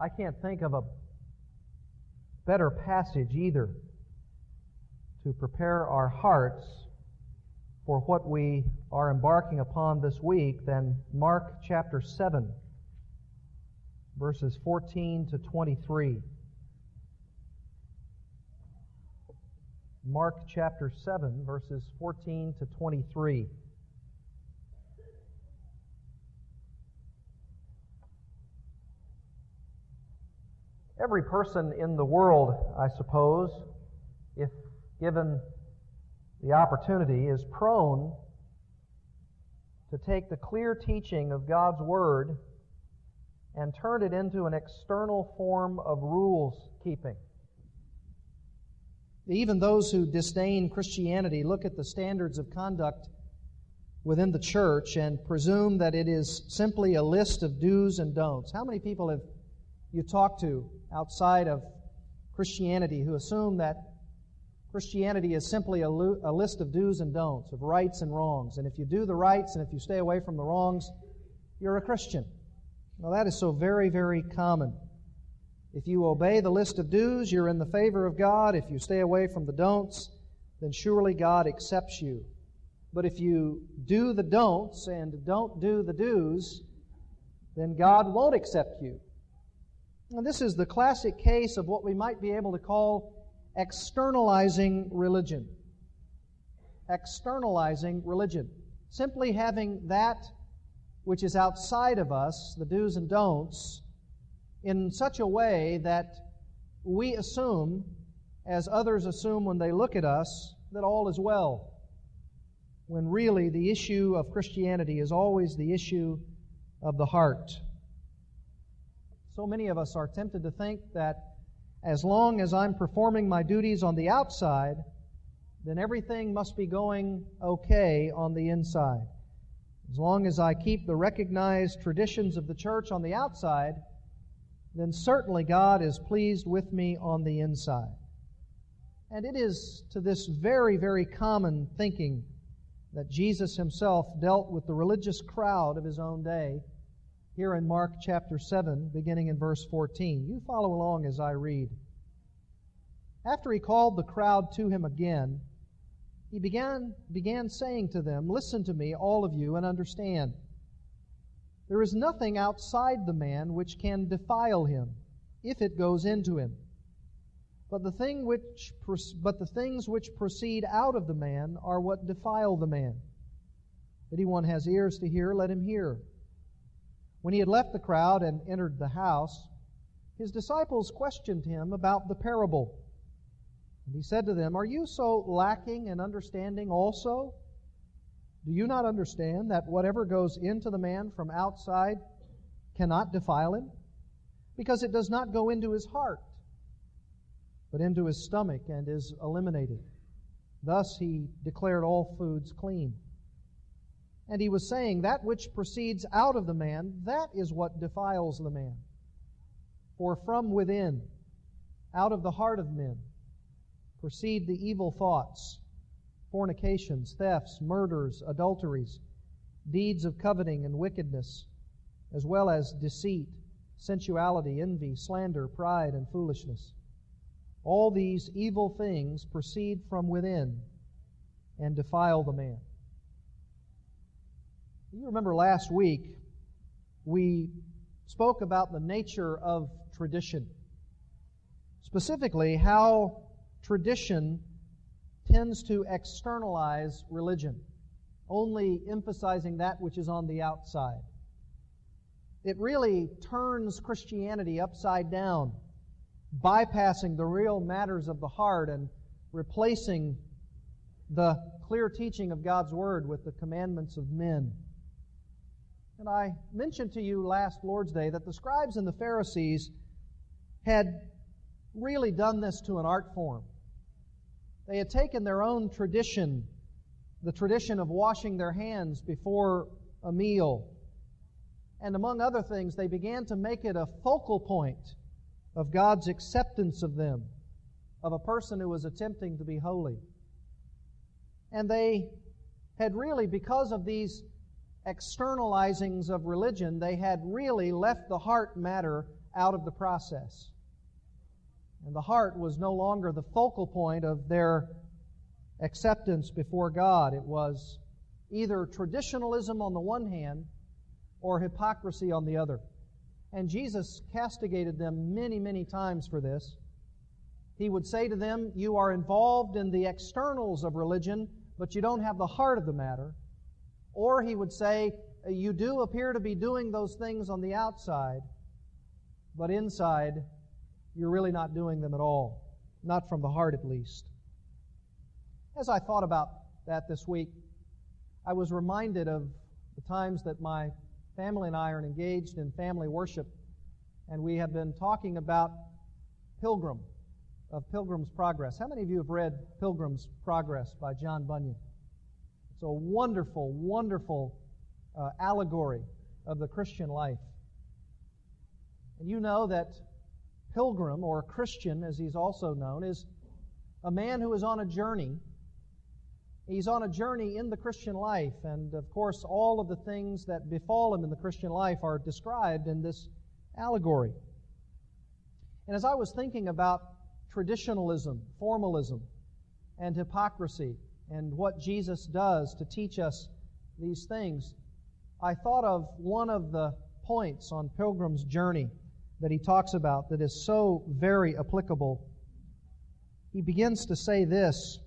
I can't think of a better passage either to prepare our hearts for what we are embarking upon this week than Mark chapter 7, verses 14 to 23. Mark chapter 7, verses 14 to 23. Every person in the world, I suppose, if given the opportunity, is prone to take the clear teaching of God's Word and turn it into an external form of rules keeping. Even those who disdain Christianity look at the standards of conduct within the church and presume that it is simply a list of do's and don'ts. How many people have you talk to outside of Christianity who assume that Christianity is simply a, lo- a list of do's and don'ts, of rights and wrongs. And if you do the rights and if you stay away from the wrongs, you're a Christian. Well, that is so very, very common. If you obey the list of do's, you're in the favor of God. If you stay away from the don'ts, then surely God accepts you. But if you do the don'ts and don't do the do's, then God won't accept you. This is the classic case of what we might be able to call externalizing religion. Externalizing religion. Simply having that which is outside of us, the do's and don'ts, in such a way that we assume, as others assume when they look at us, that all is well. When really the issue of Christianity is always the issue of the heart. So many of us are tempted to think that as long as I'm performing my duties on the outside, then everything must be going okay on the inside. As long as I keep the recognized traditions of the church on the outside, then certainly God is pleased with me on the inside. And it is to this very, very common thinking that Jesus himself dealt with the religious crowd of his own day here in Mark chapter 7, beginning in verse 14. You follow along as I read. After he called the crowd to him again, he began, began saying to them, Listen to me, all of you, and understand. There is nothing outside the man which can defile him, if it goes into him. But the, thing which, but the things which proceed out of the man are what defile the man. If anyone has ears to hear, let him hear. When he had left the crowd and entered the house, his disciples questioned him about the parable. And he said to them, Are you so lacking in understanding also? Do you not understand that whatever goes into the man from outside cannot defile him? Because it does not go into his heart, but into his stomach and is eliminated. Thus he declared all foods clean. And he was saying, That which proceeds out of the man, that is what defiles the man. For from within, out of the heart of men, proceed the evil thoughts fornications, thefts, murders, adulteries, deeds of coveting and wickedness, as well as deceit, sensuality, envy, slander, pride, and foolishness. All these evil things proceed from within and defile the man. You remember last week we spoke about the nature of tradition. Specifically, how tradition tends to externalize religion, only emphasizing that which is on the outside. It really turns Christianity upside down, bypassing the real matters of the heart and replacing the clear teaching of God's Word with the commandments of men. And I mentioned to you last Lord's Day that the scribes and the Pharisees had really done this to an art form. They had taken their own tradition, the tradition of washing their hands before a meal, and among other things, they began to make it a focal point of God's acceptance of them, of a person who was attempting to be holy. And they had really, because of these externalizings of religion, they had really left the heart matter out of the process. And the heart was no longer the focal point of their acceptance before God. It was either traditionalism on the one hand or hypocrisy on the other. And Jesus castigated them many, many times for this. He would say to them, You are involved in the externals of religion, but you don't have the heart of the matter. Or he would say, You do appear to be doing those things on the outside, but inside, you're really not doing them at all. Not from the heart, at least. As I thought about that this week, I was reminded of the times that my family and I are engaged in family worship, and we have been talking about Pilgrim, of Pilgrim's Progress. How many of you have read Pilgrim's Progress by John Bunyan? It's a wonderful, wonderful uh, allegory of the Christian life. And you know that pilgrim, or Christian as he's also known, is a man who is on a journey. He's on a journey in the Christian life, and of course, all of the things that befall him in the Christian life are described in this allegory. And as I was thinking about traditionalism, formalism, and hypocrisy, and what Jesus does to teach us these things, I thought of one of the points on Pilgrim's journey that he talks about that is so very applicable. He begins to say this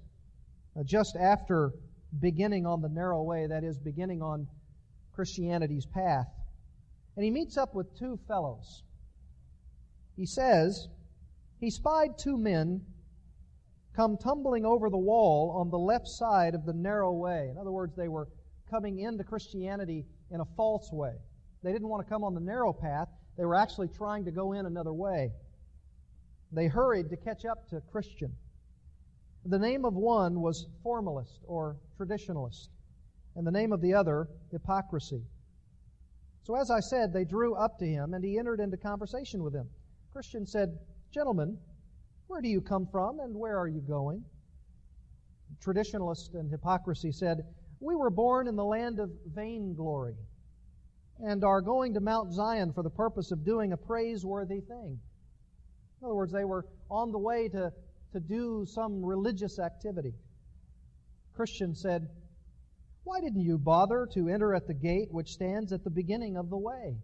uh, just after beginning on the narrow way, that is, beginning on Christianity's path. And he meets up with two fellows. He says, He spied two men come tumbling over the wall on the left side of the narrow way. In other words, they were coming into Christianity in a false way. They didn't want to come on the narrow path. They were actually trying to go in another way. They hurried to catch up to Christian. The name of one was formalist or traditionalist, and the name of the other, hypocrisy. So, as I said, they drew up to him, and he entered into conversation with them. Christian said, Gentlemen, where do you come from, and where are you going? Traditionalist and hypocrisy said, We were born in the land of vainglory and are going to Mount Zion for the purpose of doing a praiseworthy thing. In other words, they were on the way to, to do some religious activity. Christian said, Why didn't you bother to enter at the gate which stands at the beginning of the way?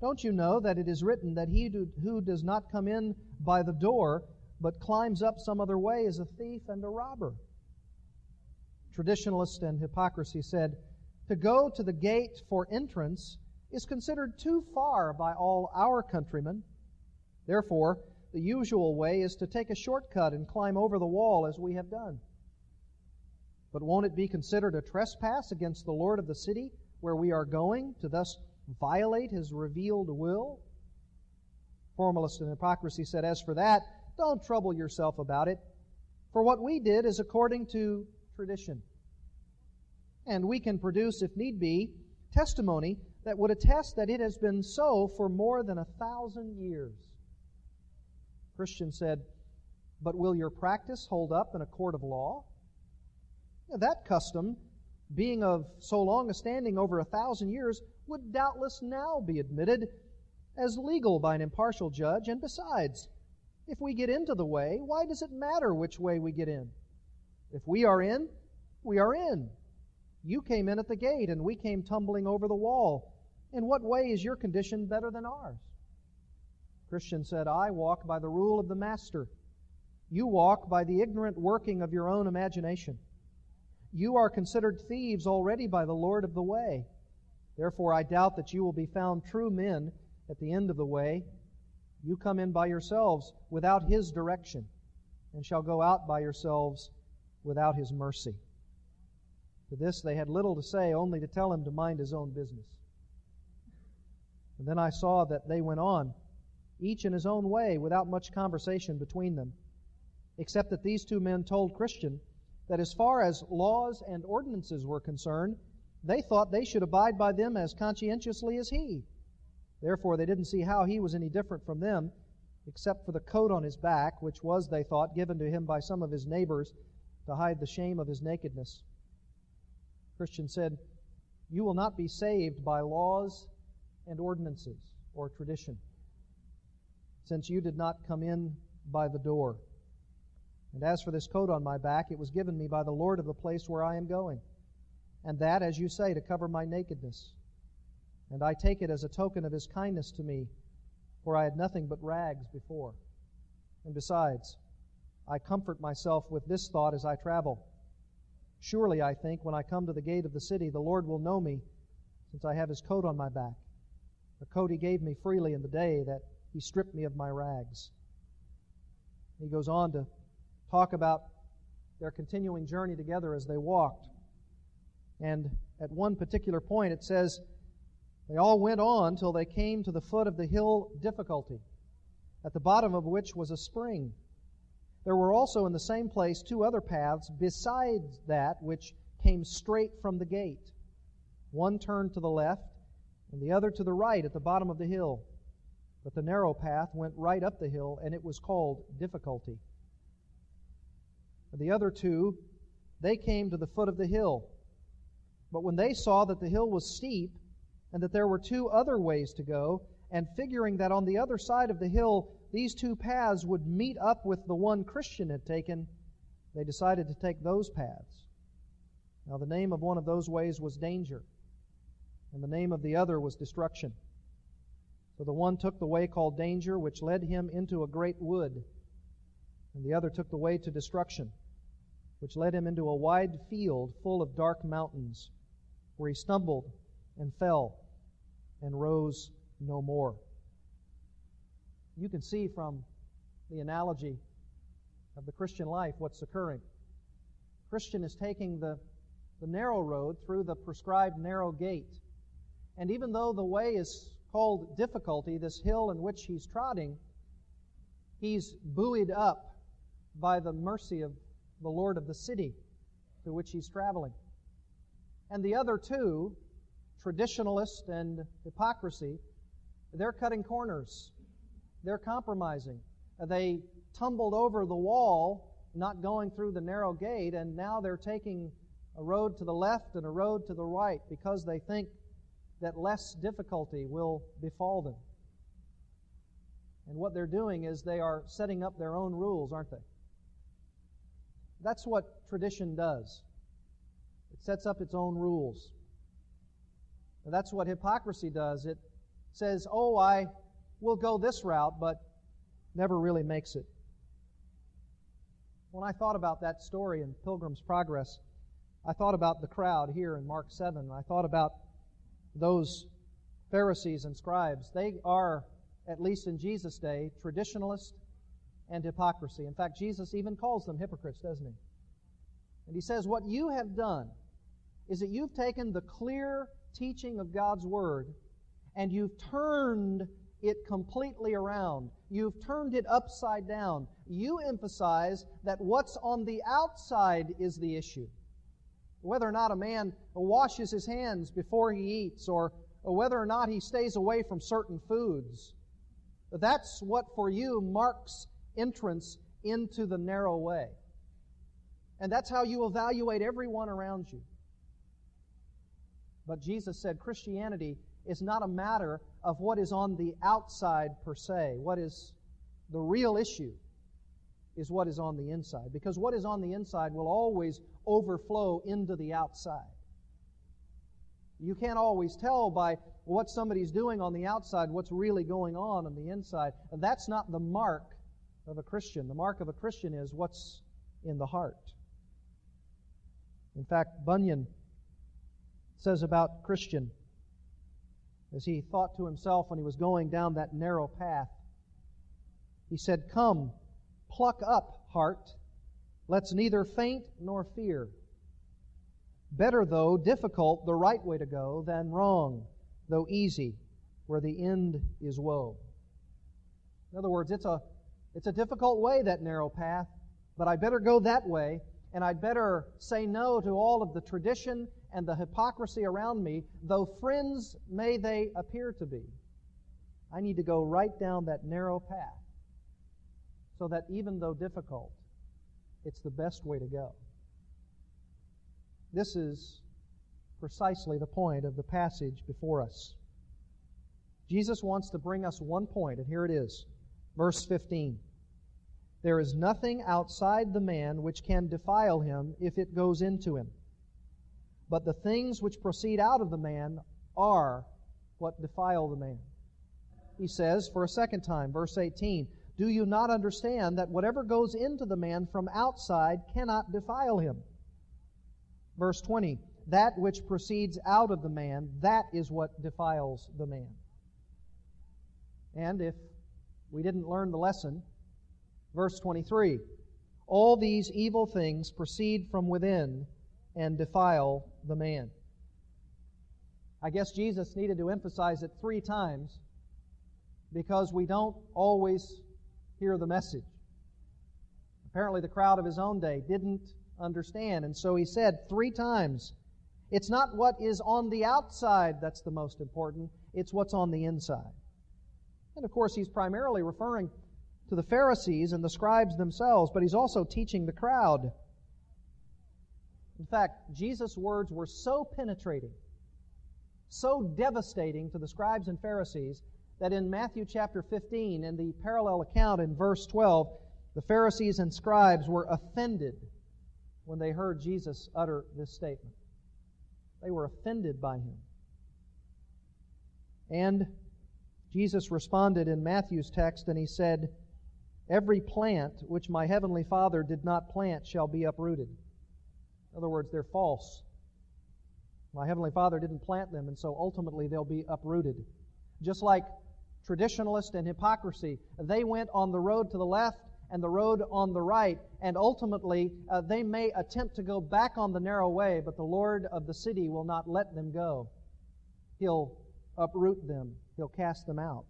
Don't you know that it is written that he who does not come in by the door, but climbs up some other way, is a thief and a robber? Traditionalist and hypocrisy said, to go to the gate for entrance is considered too far by all our countrymen. Therefore, the usual way is to take a shortcut and climb over the wall as we have done. But won't it be considered a trespass against the Lord of the city where we are going to thus violate his revealed will? Formalist and hypocrisy said, As for that, don't trouble yourself about it, for what we did is according to tradition and we can produce, if need be, testimony that would attest that it has been so for more than a thousand years. Christian said, But will your practice hold up in a court of law? That custom, being of so long a standing over a thousand years, would doubtless now be admitted as legal by an impartial judge, and besides, if we get into the way, why does it matter which way we get in? If we are in, we are in. You came in at the gate, and we came tumbling over the wall. In what way is your condition better than ours? Christian said, I walk by the rule of the Master. You walk by the ignorant working of your own imagination. You are considered thieves already by the Lord of the way. Therefore, I doubt that you will be found true men at the end of the way. You come in by yourselves without His direction, and shall go out by yourselves without His mercy. To this they had little to say, only to tell him to mind his own business. And then I saw that they went on, each in his own way, without much conversation between them, except that these two men told Christian that as far as laws and ordinances were concerned, they thought they should abide by them as conscientiously as he. Therefore, they didn't see how he was any different from them, except for the coat on his back, which was, they thought, given to him by some of his neighbors to hide the shame of his nakedness. Christian said, You will not be saved by laws and ordinances or tradition. since you did not come in by the door. And as for this coat on my back, it was given me by the Lord of the place where I am going. And that, as you say, to cover my nakedness. And I take it as a token of his kindness to me, for I had nothing but rags before. And besides, I comfort myself with this thought as I travel. Surely, I think, when I come to the gate of the city, the Lord will know me, since I have his coat on my back, a coat he gave me freely in the day that he stripped me of my rags. He goes on to talk about their continuing journey together as they walked. And at one particular point, it says, They all went on till they came to the foot of the hill difficulty, at the bottom of which was a spring. There were also in the same place two other paths besides that which came straight from the gate. One turned to the left, and the other to the right at the bottom of the hill. But the narrow path went right up the hill, and it was called Difficulty. The other two, they came to the foot of the hill. But when they saw that the hill was steep, and that there were two other ways to go, and figuring that on the other side of the hill these two paths would meet up with the one Christian had taken, they decided to take those paths. Now, the name of one of those ways was danger, and the name of the other was destruction. So the one took the way called danger, which led him into a great wood, and the other took the way to destruction, which led him into a wide field full of dark mountains, where he stumbled and fell and rose no more. You can see from the analogy of the Christian life what's occurring. Christian is taking the, the narrow road through the prescribed narrow gate. And even though the way is called difficulty, this hill in which he's trotting, he's buoyed up by the mercy of the Lord of the city to which he's traveling. And the other two, traditionalist and hypocrisy, they're cutting corners. They're compromising. Uh, they tumbled over the wall, not going through the narrow gate, and now they're taking a road to the left and a road to the right because they think that less difficulty will befall them. And what they're doing is they are setting up their own rules, aren't they? That's what tradition does. Sets up its own rules. And that's what hypocrisy does. It says, oh, I will go this route, but never really makes it. When I thought about that story in Pilgrim's Progress, I thought about the crowd here in Mark 7. I thought about those Pharisees and scribes, they are, at least in Jesus' day, traditionalist and hypocrisy. In fact, Jesus even calls them hypocrites, doesn't he? And he says, What you have done is that you've taken the clear teaching of God's Word and you've turned it completely around. You've turned it upside down. You emphasize that what's on the outside is the issue whether or not a man washes his hands before he eats, or, whether or not he stays away from certain foods. That's what for you marks entrance into the narrow way. And that's how you evaluate everyone around you. But Jesus said Christianity is not a matter of what is on the outside per se. What is the real issue is what is on the inside. Because what is on the inside will always overflow into the outside. You can't always tell by what somebody's doing on the outside what's really going on on the inside. And that's not the mark of a Christian. The mark of a Christian is what's in the heart. In fact, Bunyan says about Christian, as he thought to himself when he was going down that narrow path, he said, Come, pluck up heart, Let's neither faint nor fear. Better, though difficult, the right way to go than wrong, though easy, where the end is woe. In other words, it's a, it's a difficult way, that narrow path, but I better go that way, and I'd better say no to all of the tradition and the hypocrisy around me, though friends may they appear to be. I need to go right down that narrow path so that even though difficult, it's the best way to go. This is precisely the point of the passage before us. Jesus wants to bring us one point, and here it is. Verse 15 There is nothing outside the man which can defile him if it goes into him. But the things which proceed out of the man are what defile the man. He says for a second time, verse 18 Do you not understand that whatever goes into the man from outside cannot defile him? Verse 20 That which proceeds out of the man, that is what defiles the man. And if we didn't learn the lesson. Verse 23 All these evil things proceed from within and defile the man. I guess Jesus needed to emphasize it three times because we don't always hear the message. Apparently, the crowd of his own day didn't understand, and so he said three times it's not what is on the outside that's the most important, it's what's on the inside. And of course, he's primarily referring to the Pharisees and the scribes themselves, but he's also teaching the crowd. In fact, Jesus' words were so penetrating, so devastating to the scribes and Pharisees, that in Matthew chapter 15, in the parallel account in verse 12, the Pharisees and scribes were offended when they heard Jesus utter this statement. They were offended by him. And Jesus responded in Matthew's text, and he said, Every plant which my heavenly Father did not plant shall be uprooted. In other words, they're false. My heavenly Father didn't plant them, and so ultimately they'll be uprooted. Just like traditionalist and hypocrisy, they went on the road to the left and the road on the right, and ultimately uh, they may attempt to go back on the narrow way, but the Lord of the city will not let them go. He'll uproot them he'll cast them out.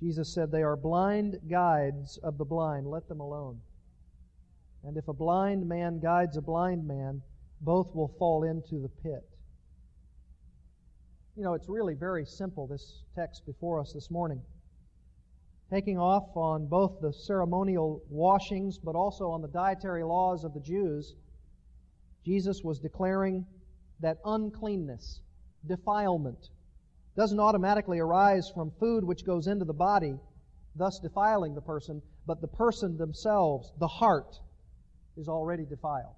Jesus said, They are blind guides of the blind. Let them alone. And if a blind man guides a blind man, both will fall into the pit. You know, it's really very simple, this text before us this morning. Taking off on both the ceremonial washings, but also on the dietary laws of the Jews, Jesus was declaring that uncleanness, defilement, doesn't automatically arise from food which goes into the body, thus defiling the person, but the person themselves, the heart, is already defiled.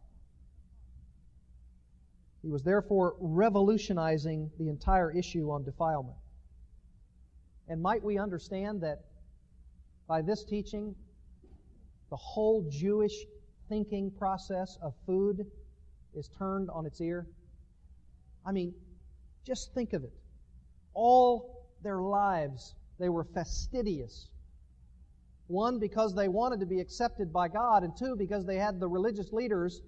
He was therefore revolutionizing the entire issue on defilement. And might we understand that by this teaching, the whole Jewish thinking process of food is turned on its ear? I mean, just think of it. All their lives, they were fastidious. One, because they wanted to be accepted by God, and two, because they had the religious leaders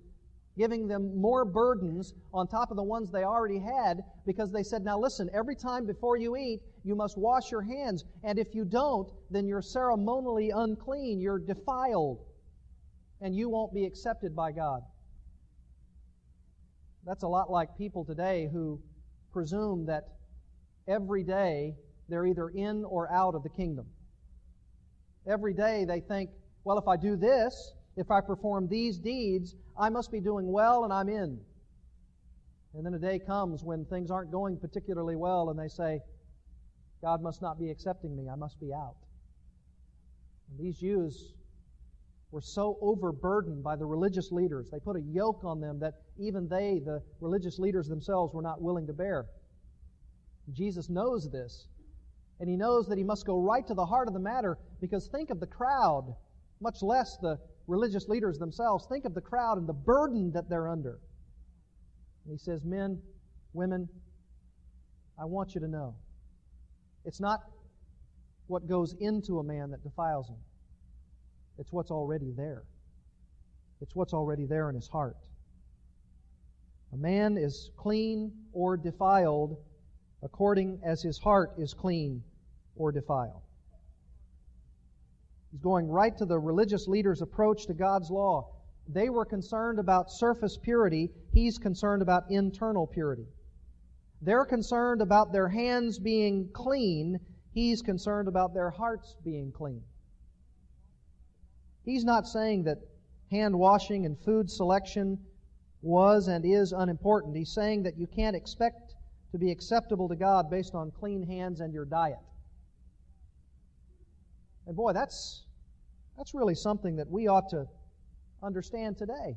giving them more burdens on top of the ones they already had because they said, Now listen, every time before you eat, you must wash your hands, and if you don't, then you're ceremonially unclean, you're defiled, and you won't be accepted by God. That's a lot like people today who presume that every day they're either in or out of the kingdom. Every day they think, well, if I do this, if I perform these deeds, I must be doing well and I'm in. And then a day comes when things aren't going particularly well and they say, God must not be accepting me, I must be out. And these Jews were so overburdened by the religious leaders. They put a yoke on them that even they, the religious leaders themselves, were not willing to bear. Jesus knows this. And he knows that he must go right to the heart of the matter because think of the crowd, much less the religious leaders themselves. Think of the crowd and the burden that they're under. And he says, Men, women, I want you to know it's not what goes into a man that defiles him, it's what's already there. It's what's already there in his heart. A man is clean or defiled according as his heart is clean or defiled. He's going right to the religious leaders' approach to God's law. They were concerned about surface purity, he's concerned about internal purity. They're concerned about their hands being clean, he's concerned about their hearts being clean. He's not saying that hand washing and food selection was and is unimportant. He's saying that you can't expect to be acceptable to God based on clean hands and your diet. And boy, that's, that's really something that we ought to understand today.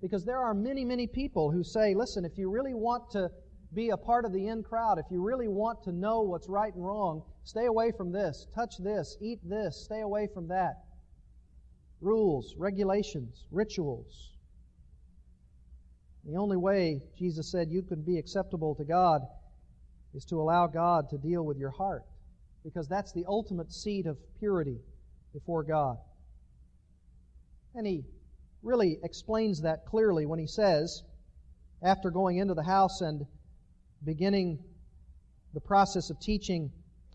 Because there are many, many people who say, listen, if you really want to be a part of the in crowd, if you really want to know what's right and wrong, stay away from this, touch this, eat this, stay away from that. Rules, regulations, rituals. The only way, Jesus said, you can be acceptable to God is to allow God to deal with your heart, because that's the ultimate seat of purity before God. And he really explains that clearly when he says, after going into the house and beginning the process of teaching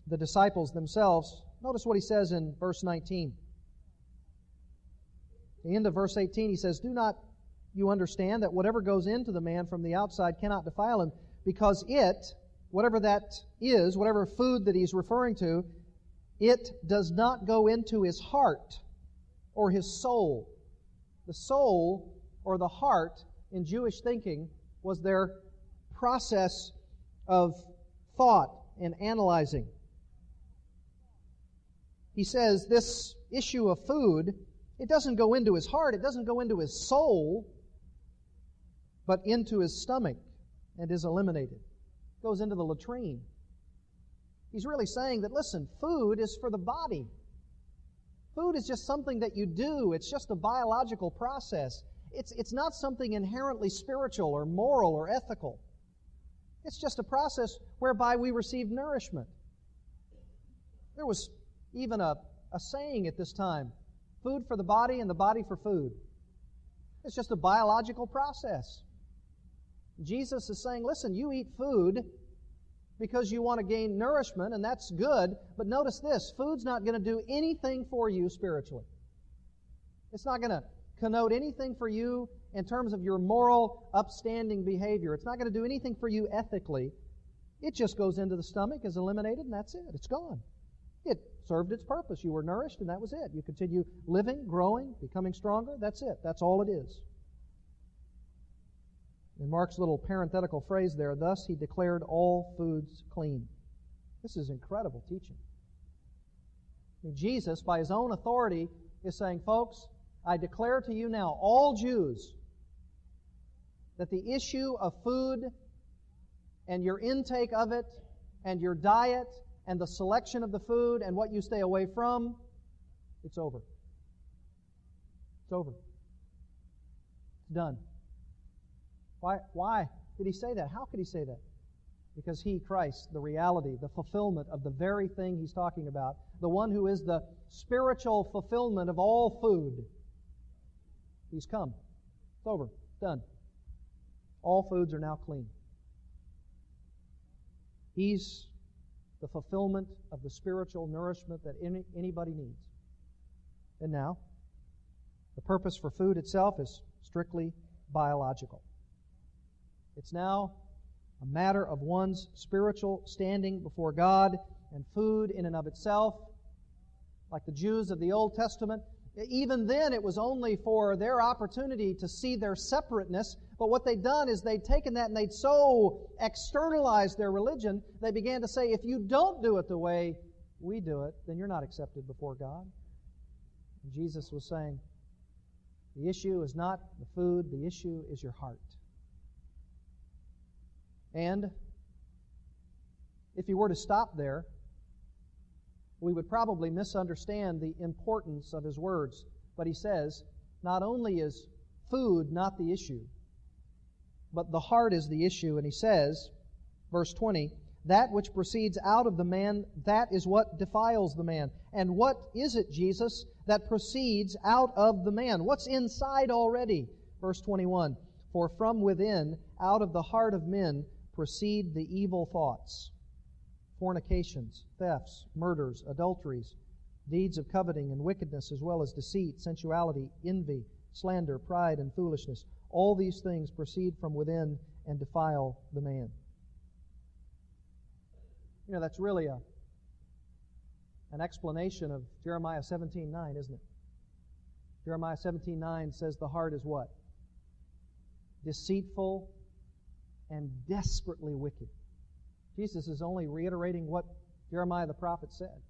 the disciples themselves, notice what he says in verse 19. At the end of verse 18, he says, Do not you understand that whatever goes into the man from the outside cannot defile him, because it, whatever that is, whatever food that he's referring to, it does not go into his heart or his soul. The soul or the heart in Jewish thinking was their process of thought and analyzing. He says this issue of food, it doesn't go into his heart, it doesn't go into his soul, but into his stomach and is eliminated goes into the latrine. He's really saying that, listen, food is for the body. Food is just something that you do, it's just a biological process. It's, it's not something inherently spiritual or moral or ethical. It's just a process whereby we receive nourishment. There was even a, a saying at this time food for the body and the body for food. It's just a biological process. Jesus is saying, listen, you eat food because you want to gain nourishment, and that's good. But notice this food's not going to do anything for you spiritually. It's not going to connote anything for you in terms of your moral, upstanding behavior. It's not going to do anything for you ethically. It just goes into the stomach, is eliminated, and that's it. It's gone. It served its purpose. You were nourished, and that was it. You continue living, growing, becoming stronger. That's it. That's all it is. In Mark's little parenthetical phrase there, thus he declared all foods clean. This is incredible teaching. I mean, Jesus, by his own authority, is saying, folks, I declare to you now, all Jews, that the issue of food and your intake of it and your diet and the selection of the food and what you stay away from, it's over. It's over. It's done. Why, why did he say that? How could he say that? Because he, Christ, the reality, the fulfillment of the very thing he's talking about, the one who is the spiritual fulfillment of all food, he's come. It's over. Done. All foods are now clean. He's the fulfillment of the spiritual nourishment that any, anybody needs. And now, the purpose for food itself is strictly biological. It's now a matter of one's spiritual standing before God and food in and of itself. Like the Jews of the Old Testament, even then it was only for their opportunity to see their separateness. But what they'd done is they'd taken that and they'd so externalized their religion, they began to say, if you don't do it the way we do it, then you're not accepted before God. And Jesus was saying, the issue is not the food, the issue is your heart. And if he were to stop there, we would probably misunderstand the importance of his words. But he says, not only is food not the issue, but the heart is the issue. And he says, verse 20, that which proceeds out of the man, that is what defiles the man. And what is it, Jesus, that proceeds out of the man? What's inside already? Verse 21, for from within, out of the heart of men, proceed the evil thoughts fornications, thefts, murders, adulteries, deeds of coveting and wickedness, as well as deceit, sensuality, envy, slander, pride, and foolishness. All these things proceed from within and defile the man. You know, that's really a, an explanation of Jeremiah 17.9, isn't it? Jeremiah 17.9 says the heart is what? Deceitful and desperately wicked. Jesus is only reiterating what Jeremiah the prophet said.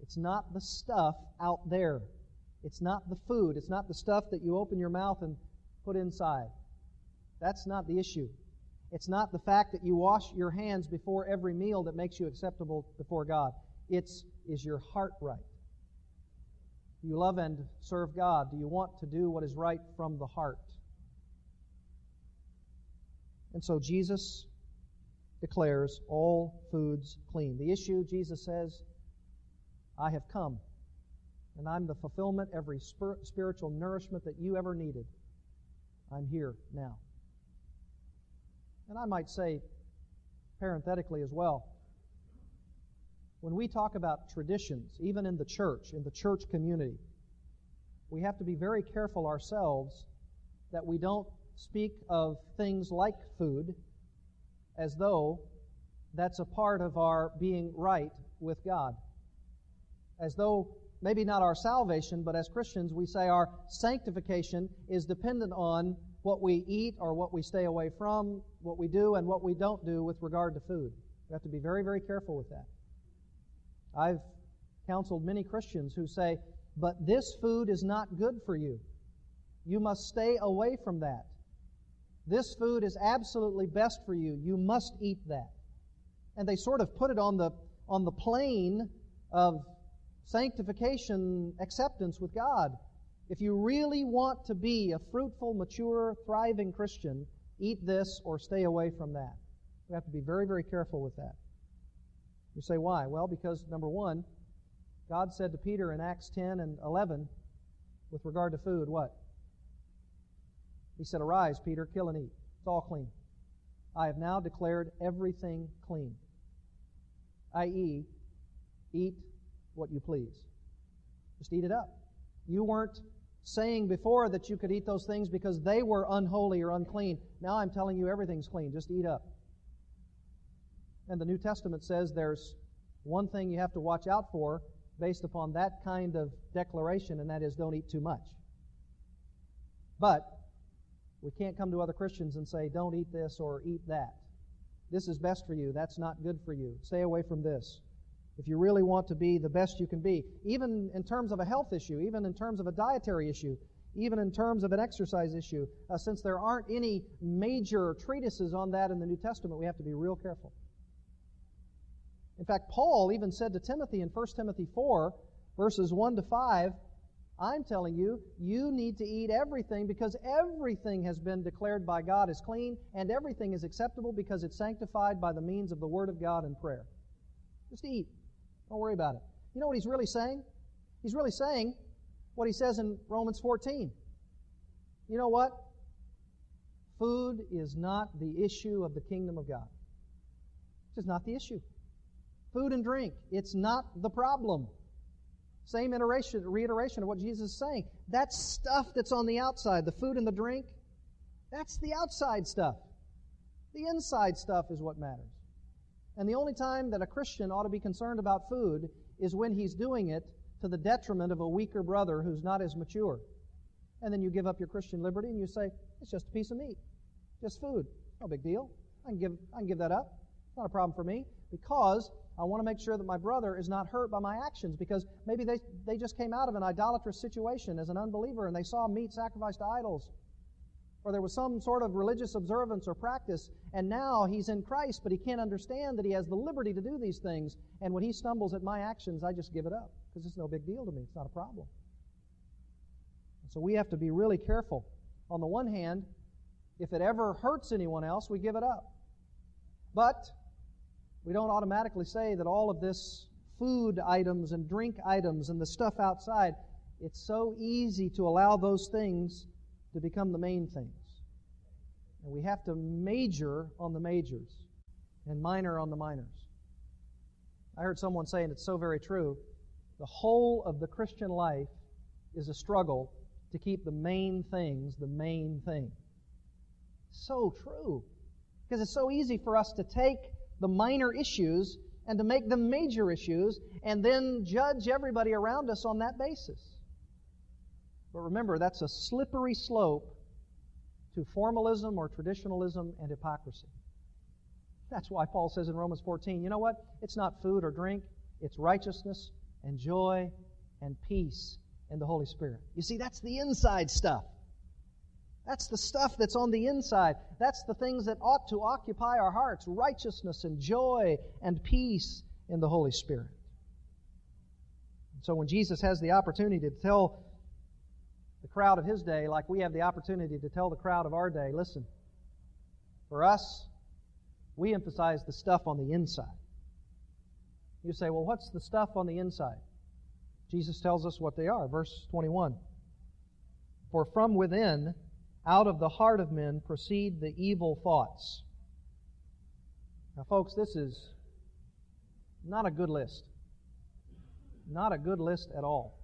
It's not the stuff out there. It's not the food. It's not the stuff that you open your mouth and put inside. That's not the issue. It's not the fact that you wash your hands before every meal that makes you acceptable before God. It's, is your heart right? Do you love and serve God? Do you want to do what is right from the heart? And so Jesus declares all foods clean. The issue, Jesus says, I have come, and I'm the fulfillment, every spiritual nourishment that you ever needed. I'm here now. And I might say, parenthetically as well, when we talk about traditions, even in the church, in the church community, we have to be very careful ourselves that we don't speak of things like food as though that's a part of our being right with God. As though maybe not our salvation, but as Christians, we say our sanctification is dependent on what we eat or what we stay away from, what we do and what we don't do with regard to food. We have to be very, very careful with that. I've counseled many Christians who say, but this food is not good for you. You must stay away from that. This food is absolutely best for you. You must eat that. And they sort of put it on the, on the plane of sanctification acceptance with God. If you really want to be a fruitful, mature, thriving Christian, eat this or stay away from that. We have to be very, very careful with that. You say, why? Well, because number one, God said to Peter in Acts 10 and 11, with regard to food, what? He said, Arise, Peter, kill and eat. It's all clean. I have now declared everything clean, i.e., eat what you please. Just eat it up. You weren't saying before that you could eat those things because they were unholy or unclean. Now I'm telling you everything's clean. Just eat up. And the New Testament says there's one thing you have to watch out for based upon that kind of declaration, and that is don't eat too much. But we can't come to other Christians and say, don't eat this or eat that. This is best for you. That's not good for you. Stay away from this. If you really want to be the best you can be, even in terms of a health issue, even in terms of a dietary issue, even in terms of an exercise issue, uh, since there aren't any major treatises on that in the New Testament, we have to be real careful. In fact, Paul even said to Timothy in 1 Timothy 4, verses 1 to 5, I'm telling you, you need to eat everything because everything has been declared by God as clean and everything is acceptable because it's sanctified by the means of the Word of God and prayer. Just eat. Don't worry about it. You know what he's really saying? He's really saying what he says in Romans 14. You know what? Food is not the issue of the kingdom of God. It's just not the issue. Food and drink, it's not the problem. Same iteration, reiteration of what Jesus is saying. That stuff that's on the outside, the food and the drink, that's the outside stuff. The inside stuff is what matters. And the only time that a Christian ought to be concerned about food is when he's doing it to the detriment of a weaker brother who's not as mature. And then you give up your Christian liberty and you say, it's just a piece of meat, just food. No big deal. I can give, I can give that up. It's not a problem for me because I want to make sure that my brother is not hurt by my actions because maybe they, they just came out of an idolatrous situation as an unbeliever and they saw meat sacrificed to idols. Or there was some sort of religious observance or practice, and now he's in Christ, but he can't understand that he has the liberty to do these things. And when he stumbles at my actions, I just give it up because it's no big deal to me. It's not a problem. So we have to be really careful. On the one hand, if it ever hurts anyone else, we give it up. But we don't automatically say that all of this food items and drink items and the stuff outside, it's so easy to allow those things to become the main things. And we have to major on the majors and minor on the minors. I heard someone say, and it's so very true, the whole of the Christian life is a struggle to keep the main things the main thing. So true. Because it's so easy for us to take the minor issues and to make them major issues and then judge everybody around us on that basis. But remember, that's a slippery slope to formalism or traditionalism and hypocrisy. That's why Paul says in Romans 14, you know what? It's not food or drink, it's righteousness and joy and peace in the Holy Spirit. You see, that's the inside stuff. That's the stuff that's on the inside. That's the things that ought to occupy our hearts righteousness and joy and peace in the Holy Spirit. So when Jesus has the opportunity to tell the crowd of his day, like we have the opportunity to tell the crowd of our day, listen, for us, we emphasize the stuff on the inside. You say, well, what's the stuff on the inside? Jesus tells us what they are. Verse 21. For from within, out of the heart of men, proceed the evil thoughts. Now, folks, this is not a good list. Not a good list at all.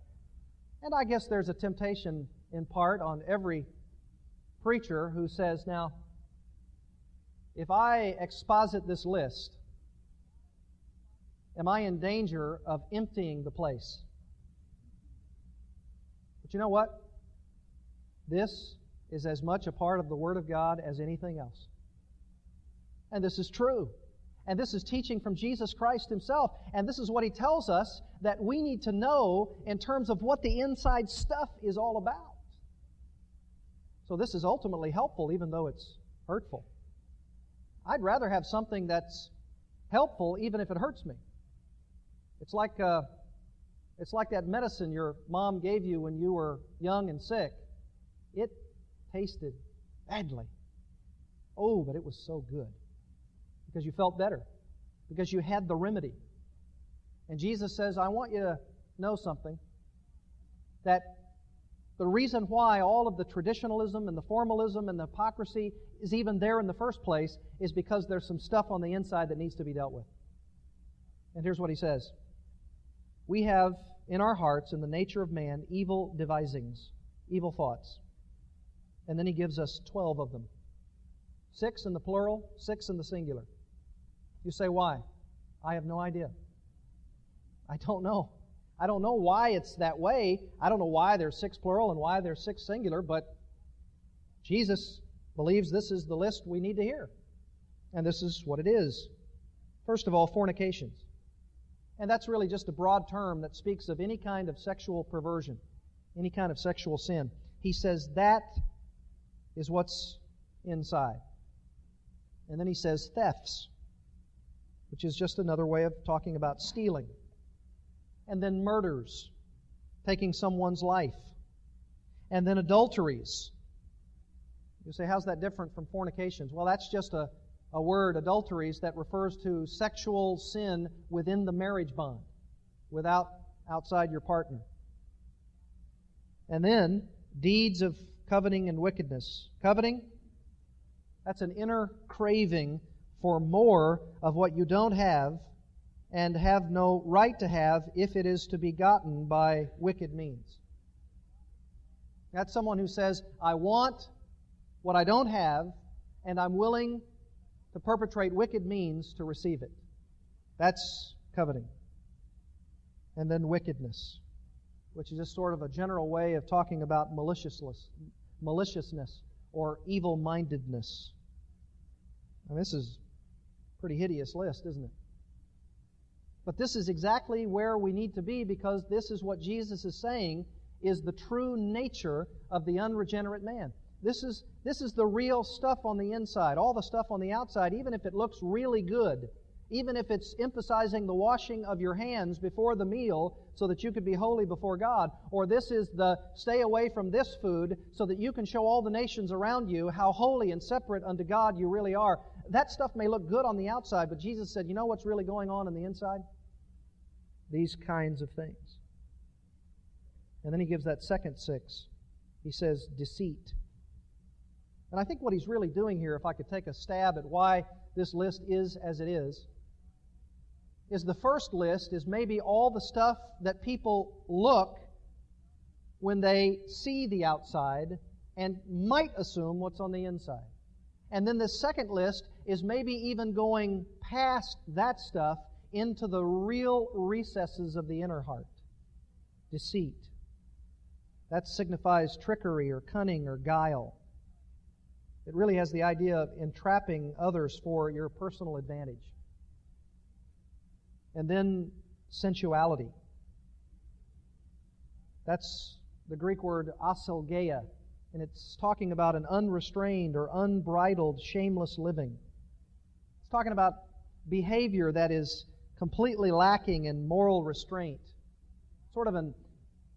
And I guess there's a temptation in part on every preacher who says, now, if I exposit this list, am I in danger of emptying the place? But you know what? This is as much a part of the Word of God as anything else. And this is true. And this is teaching from Jesus Christ Himself. And this is what He tells us that we need to know in terms of what the inside stuff is all about. So this is ultimately helpful, even though it's hurtful. I'd rather have something that's helpful, even if it hurts me. It's like, uh, it's like that medicine your mom gave you when you were young and sick. It tasted badly. Oh, but it was so good because you felt better, because you had the remedy. And Jesus says, I want you to know something that the reason why all of the traditionalism and the formalism and the hypocrisy is even there in the first place is because there's some stuff on the inside that needs to be dealt with. And here's what he says We have in our hearts, in the nature of man, evil devisings, evil thoughts. And then he gives us 12 of them six in the plural, six in the singular. You say, why? I have no idea. I don't know. I don't know why it's that way. I don't know why there's six plural and why there's six singular, but Jesus believes this is the list we need to hear. And this is what it is. First of all, fornications. And that's really just a broad term that speaks of any kind of sexual perversion, any kind of sexual sin. He says that is what's inside. And then he says thefts which is just another way of talking about stealing. And then murders, taking someone's life. And then adulteries. You say, how's that different from fornications? Well, that's just a, a word, adulteries, that refers to sexual sin within the marriage bond, without outside your partner. And then deeds of coveting and wickedness. Coveting, that's an inner craving for more of what you don't have and have no right to have if it is to be gotten by wicked means. That's someone who says, I want what I don't have, and I'm willing to perpetrate wicked means to receive it. That's coveting. And then wickedness, which is just sort of a general way of talking about maliciousness, maliciousness or evil mindedness. This is a Pretty hideous list, isn't it? But this is exactly where we need to be because this is what Jesus is saying is the true nature of the unregenerate man. This is, this is the real stuff on the inside. All the stuff on the outside, even if it looks really good, even if it's emphasizing the washing of your hands before the meal so that you could be holy before God, or this is the stay away from this food so that you can show all the nations around you how holy and separate unto God you really are that stuff may look good on the outside, but Jesus said, you know what's really going on in the inside? These kinds of things. And then he gives that second six. He says, deceit. And I think what he's really doing here, if I could take a stab at why this list is as it is, is the first list is maybe all the stuff that people look when they see the outside and might assume what's on the inside. And then the second list is maybe even going past that stuff into the real recesses of the inner heart. Deceit. That signifies trickery or cunning or guile. It really has the idea of entrapping others for your personal advantage. And then sensuality. That's the Greek word aselgeia, and it's talking about an unrestrained or unbridled, shameless living. It's talking about behavior that is completely lacking in moral restraint, sort of an,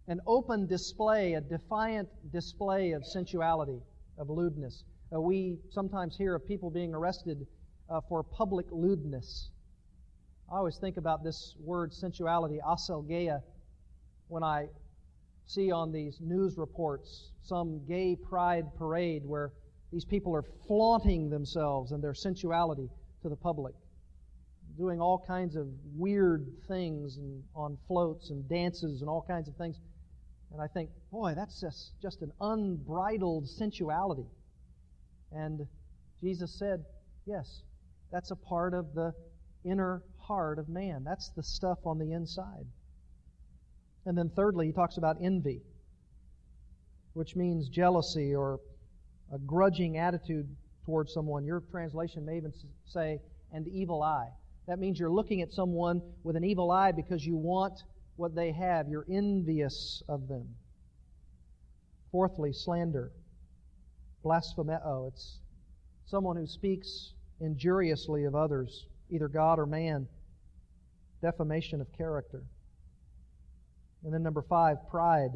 an open display, a defiant display of sensuality, of lewdness. Uh, we sometimes hear of people being arrested uh, for public lewdness. I always think about this word sensuality, aselgeia, when I see on these news reports some gay pride parade where these people are flaunting themselves and their sensuality to the public, doing all kinds of weird things and on floats and dances and all kinds of things. And I think, boy, that's just, just an unbridled sensuality. And Jesus said, yes, that's a part of the inner heart of man. That's the stuff on the inside. And then, thirdly, he talks about envy, which means jealousy or a grudging attitude towards someone. Your translation may even say, an evil eye. That means you're looking at someone with an evil eye because you want what they have. You're envious of them. Fourthly, slander. Blasphemeo. Oh, it's someone who speaks injuriously of others, either God or man. Defamation of character. And then number five, pride,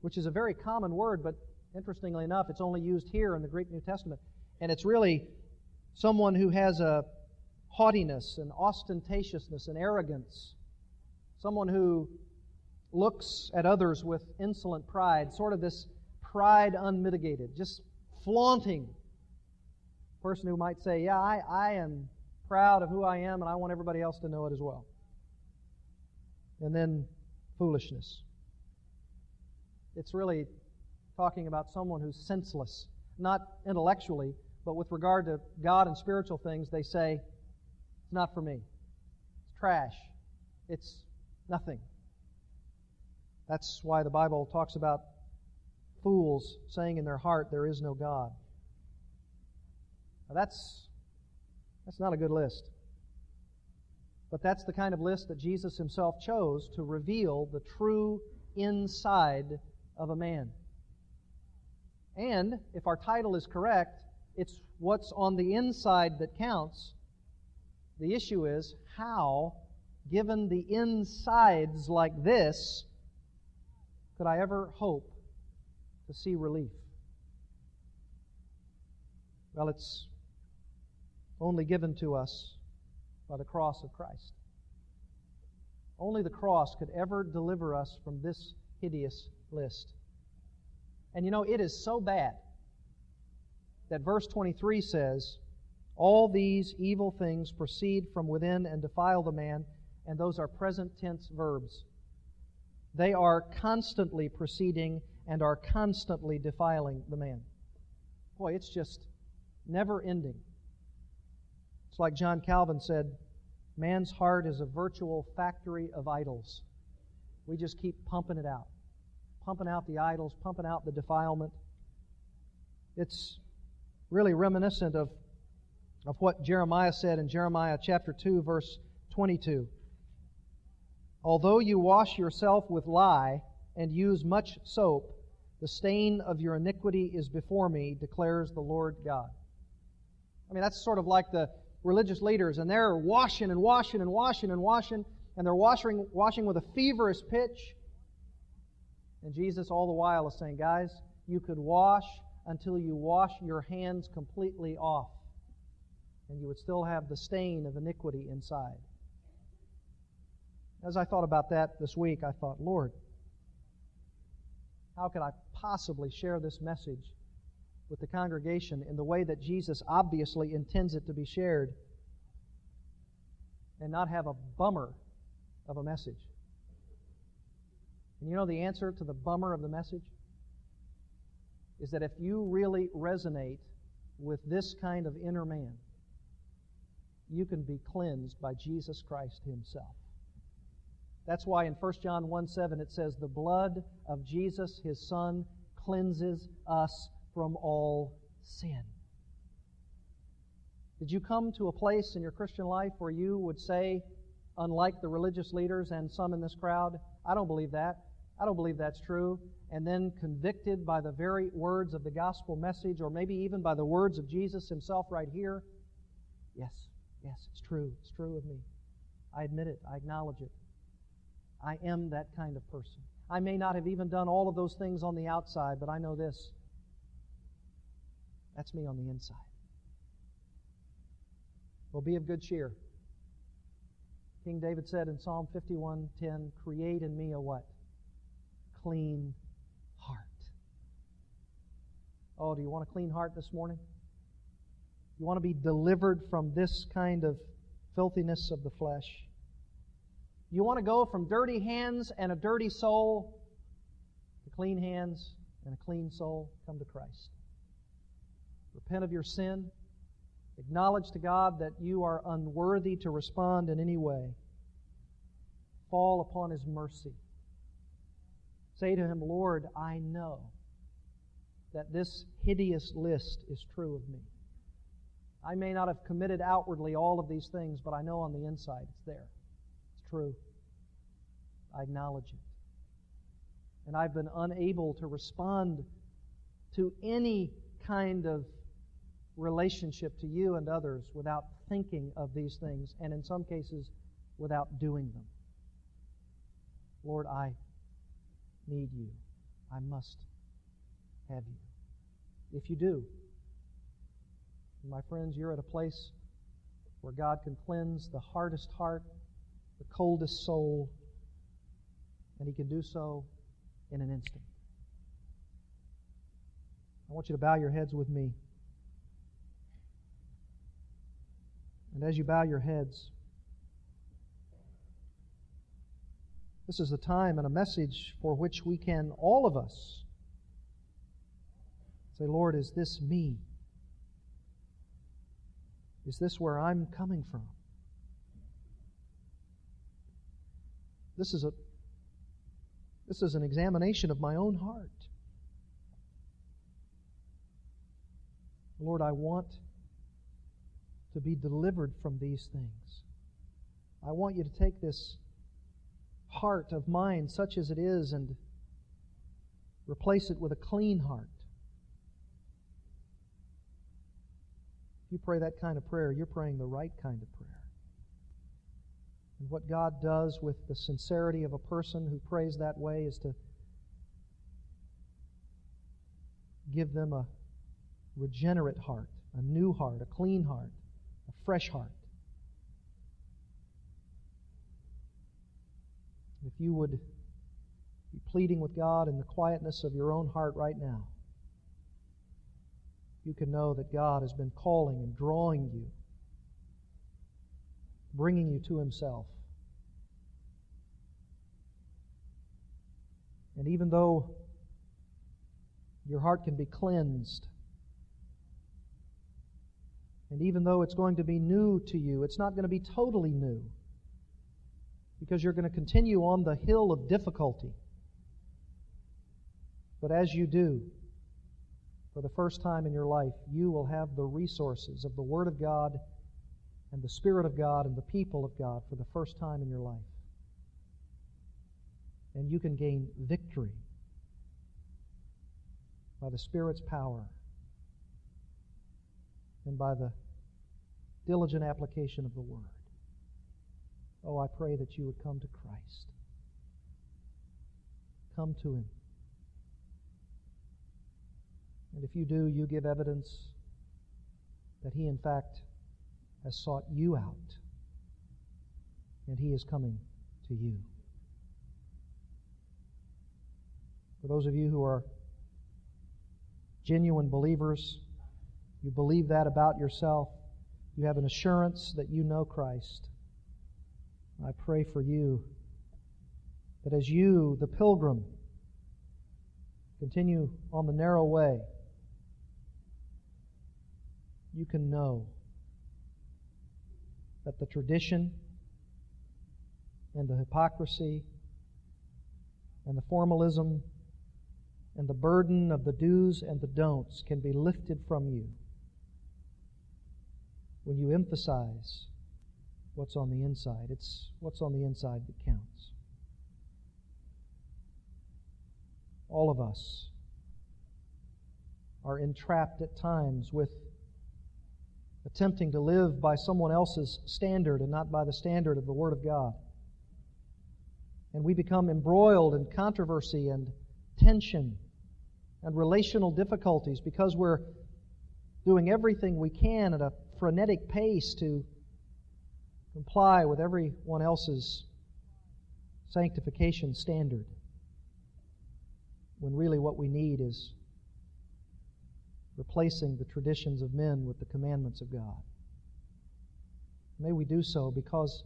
which is a very common word, but interestingly enough, it's only used here in the Greek New Testament. And it's really someone who has a haughtiness and ostentatiousness and arrogance, someone who looks at others with insolent pride, sort of this pride unmitigated, just flaunting. Person who might say, Yeah, I, I am proud of who I am and I want everybody else to know it as well and then foolishness. It's really talking about someone who's senseless, not intellectually, but with regard to God and spiritual things, they say, it's not for me. It's trash. It's nothing. That's why the Bible talks about fools saying in their heart, there is no God. Now that's, that's not a good list. But that's the kind of list that Jesus himself chose to reveal the true inside of a man. And if our title is correct, it's what's on the inside that counts. The issue is how, given the insides like this, could I ever hope to see relief? Well, it's only given to us by the cross of Christ. Only the cross could ever deliver us from this hideous list. And you know, it is so bad that verse 23 says, All these evil things proceed from within and defile the man, and those are present tense verbs. They are constantly proceeding and are constantly defiling the man. Boy, it's just never ending. It's like John Calvin said man's heart is a virtual factory of idols. We just keep pumping it out, pumping out the idols, pumping out the defilement. It's really reminiscent of, of what Jeremiah said in Jeremiah chapter 2, verse 22. Although you wash yourself with lye and use much soap, the stain of your iniquity is before me, declares the Lord God. I mean, that's sort of like the, religious leaders, and they're washing and washing and washing and washing, and they're washing, washing with a feverish pitch. And Jesus, all the while, is saying, Guys, you could wash until you wash your hands completely off, and you would still have the stain of iniquity inside. As I thought about that this week, I thought, Lord, how could I possibly share this message with the congregation in the way that Jesus obviously intends it to be shared and not have a bummer of a message. And you know the answer to the bummer of the message? Is that if you really resonate with this kind of inner man, you can be cleansed by Jesus Christ Himself. That's why in 1 John 1 7 it says, The blood of Jesus, His Son, cleanses us from all sin. Did you come to a place in your Christian life where you would say, unlike the religious leaders and some in this crowd? I don't believe that. I don't believe that's true. And then convicted by the very words of the gospel message, or maybe even by the words of Jesus himself right here? Yes, yes, it's true. It's true of me. I admit it. I acknowledge it. I am that kind of person. I may not have even done all of those things on the outside, but I know this. That's me on the inside. Well, be of good cheer. King David said in Psalm 51:10, "Create in me a what? Clean heart." Oh, do you want a clean heart this morning? You want to be delivered from this kind of filthiness of the flesh? You want to go from dirty hands and a dirty soul to clean hands and a clean soul? Come to Christ. Repent of your sin. Acknowledge to God that you are unworthy to respond in any way. Fall upon His mercy. Say to Him, Lord, I know that this hideous list is true of me. I may not have committed outwardly all of these things, but I know on the inside it's there It's true. I acknowledge it. And I've been unable to respond to any kind of relationship to you and others without thinking of these things, and in some cases, without doing them. Lord, I need you. I must have you. If you do, my friends, you're at a place where God can cleanse the hardest heart the coldest soul, and He can do so in an instant. I want you to bow your heads with me. And as you bow your heads, this is a time and a message for which we can, all of us, say, Lord, is this me? Is this where I'm coming from? This is a this is an examination of my own heart. Lord, I want to be delivered from these things. I want you to take this heart of mine, such as it is, and replace it with a clean heart. If you pray that kind of prayer, you're praying the right kind of prayer. And what God does with the sincerity of a person who prays that way is to give them a regenerate heart, a new heart, a clean heart, fresh heart. If you would be pleading with God in the quietness of your own heart right now, you can know that God has been calling and drawing you bringing you to Himself. And even though your heart can be cleansed, and even though it's going to be new to you, it's not going to be totally new because you're going to continue on the hill of difficulty. But as you do, for the first time in your life, you will have the resources of the Word of God and the Spirit of God and the people of God for the first time in your life. And you can gain victory by the Spirit's power and by the diligent application of the Word. Oh, I pray that you would come to Christ. Come to Him. And if you do, you give evidence that He, in fact, has sought you out, and He is coming to you. For those of you who are genuine believers, you believe that about yourself, you have an assurance that you know Christ. I pray for you that as you, the pilgrim, continue on the narrow way, you can know that the tradition and the hypocrisy and the formalism and the burden of the do's and the don'ts can be lifted from you when you emphasize what's on the inside. It's what's on the inside that counts. All of us are entrapped at times with attempting to live by someone else's standard and not by the standard of the Word of God. And we become embroiled in controversy and tension and relational difficulties because we're doing everything we can at a frenetic pace to comply with everyone else's sanctification standard. When really what we need is replacing the traditions of men with the commandments of God. May we do so because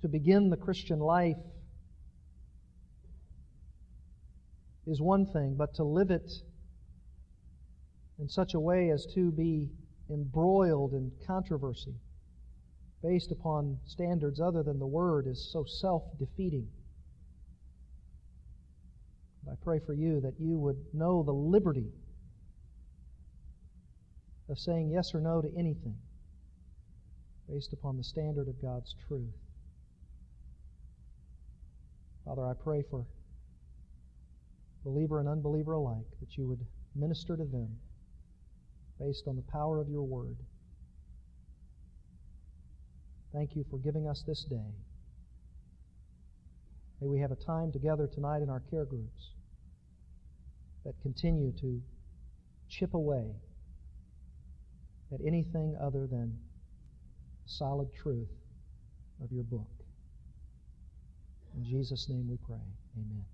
to begin the Christian life is one thing, but to live it in such a way as to be embroiled in controversy based upon standards other than the Word is so self defeating. I pray for you that you would know the liberty of saying yes or no to anything based upon the standard of God's truth. Father, I pray for believer and unbeliever alike that you would minister to them based on the power of your word. Thank you for giving us this day. May we have a time together tonight in our care groups that continue to chip away at anything other than solid truth of your book. In Jesus' name we pray. Amen.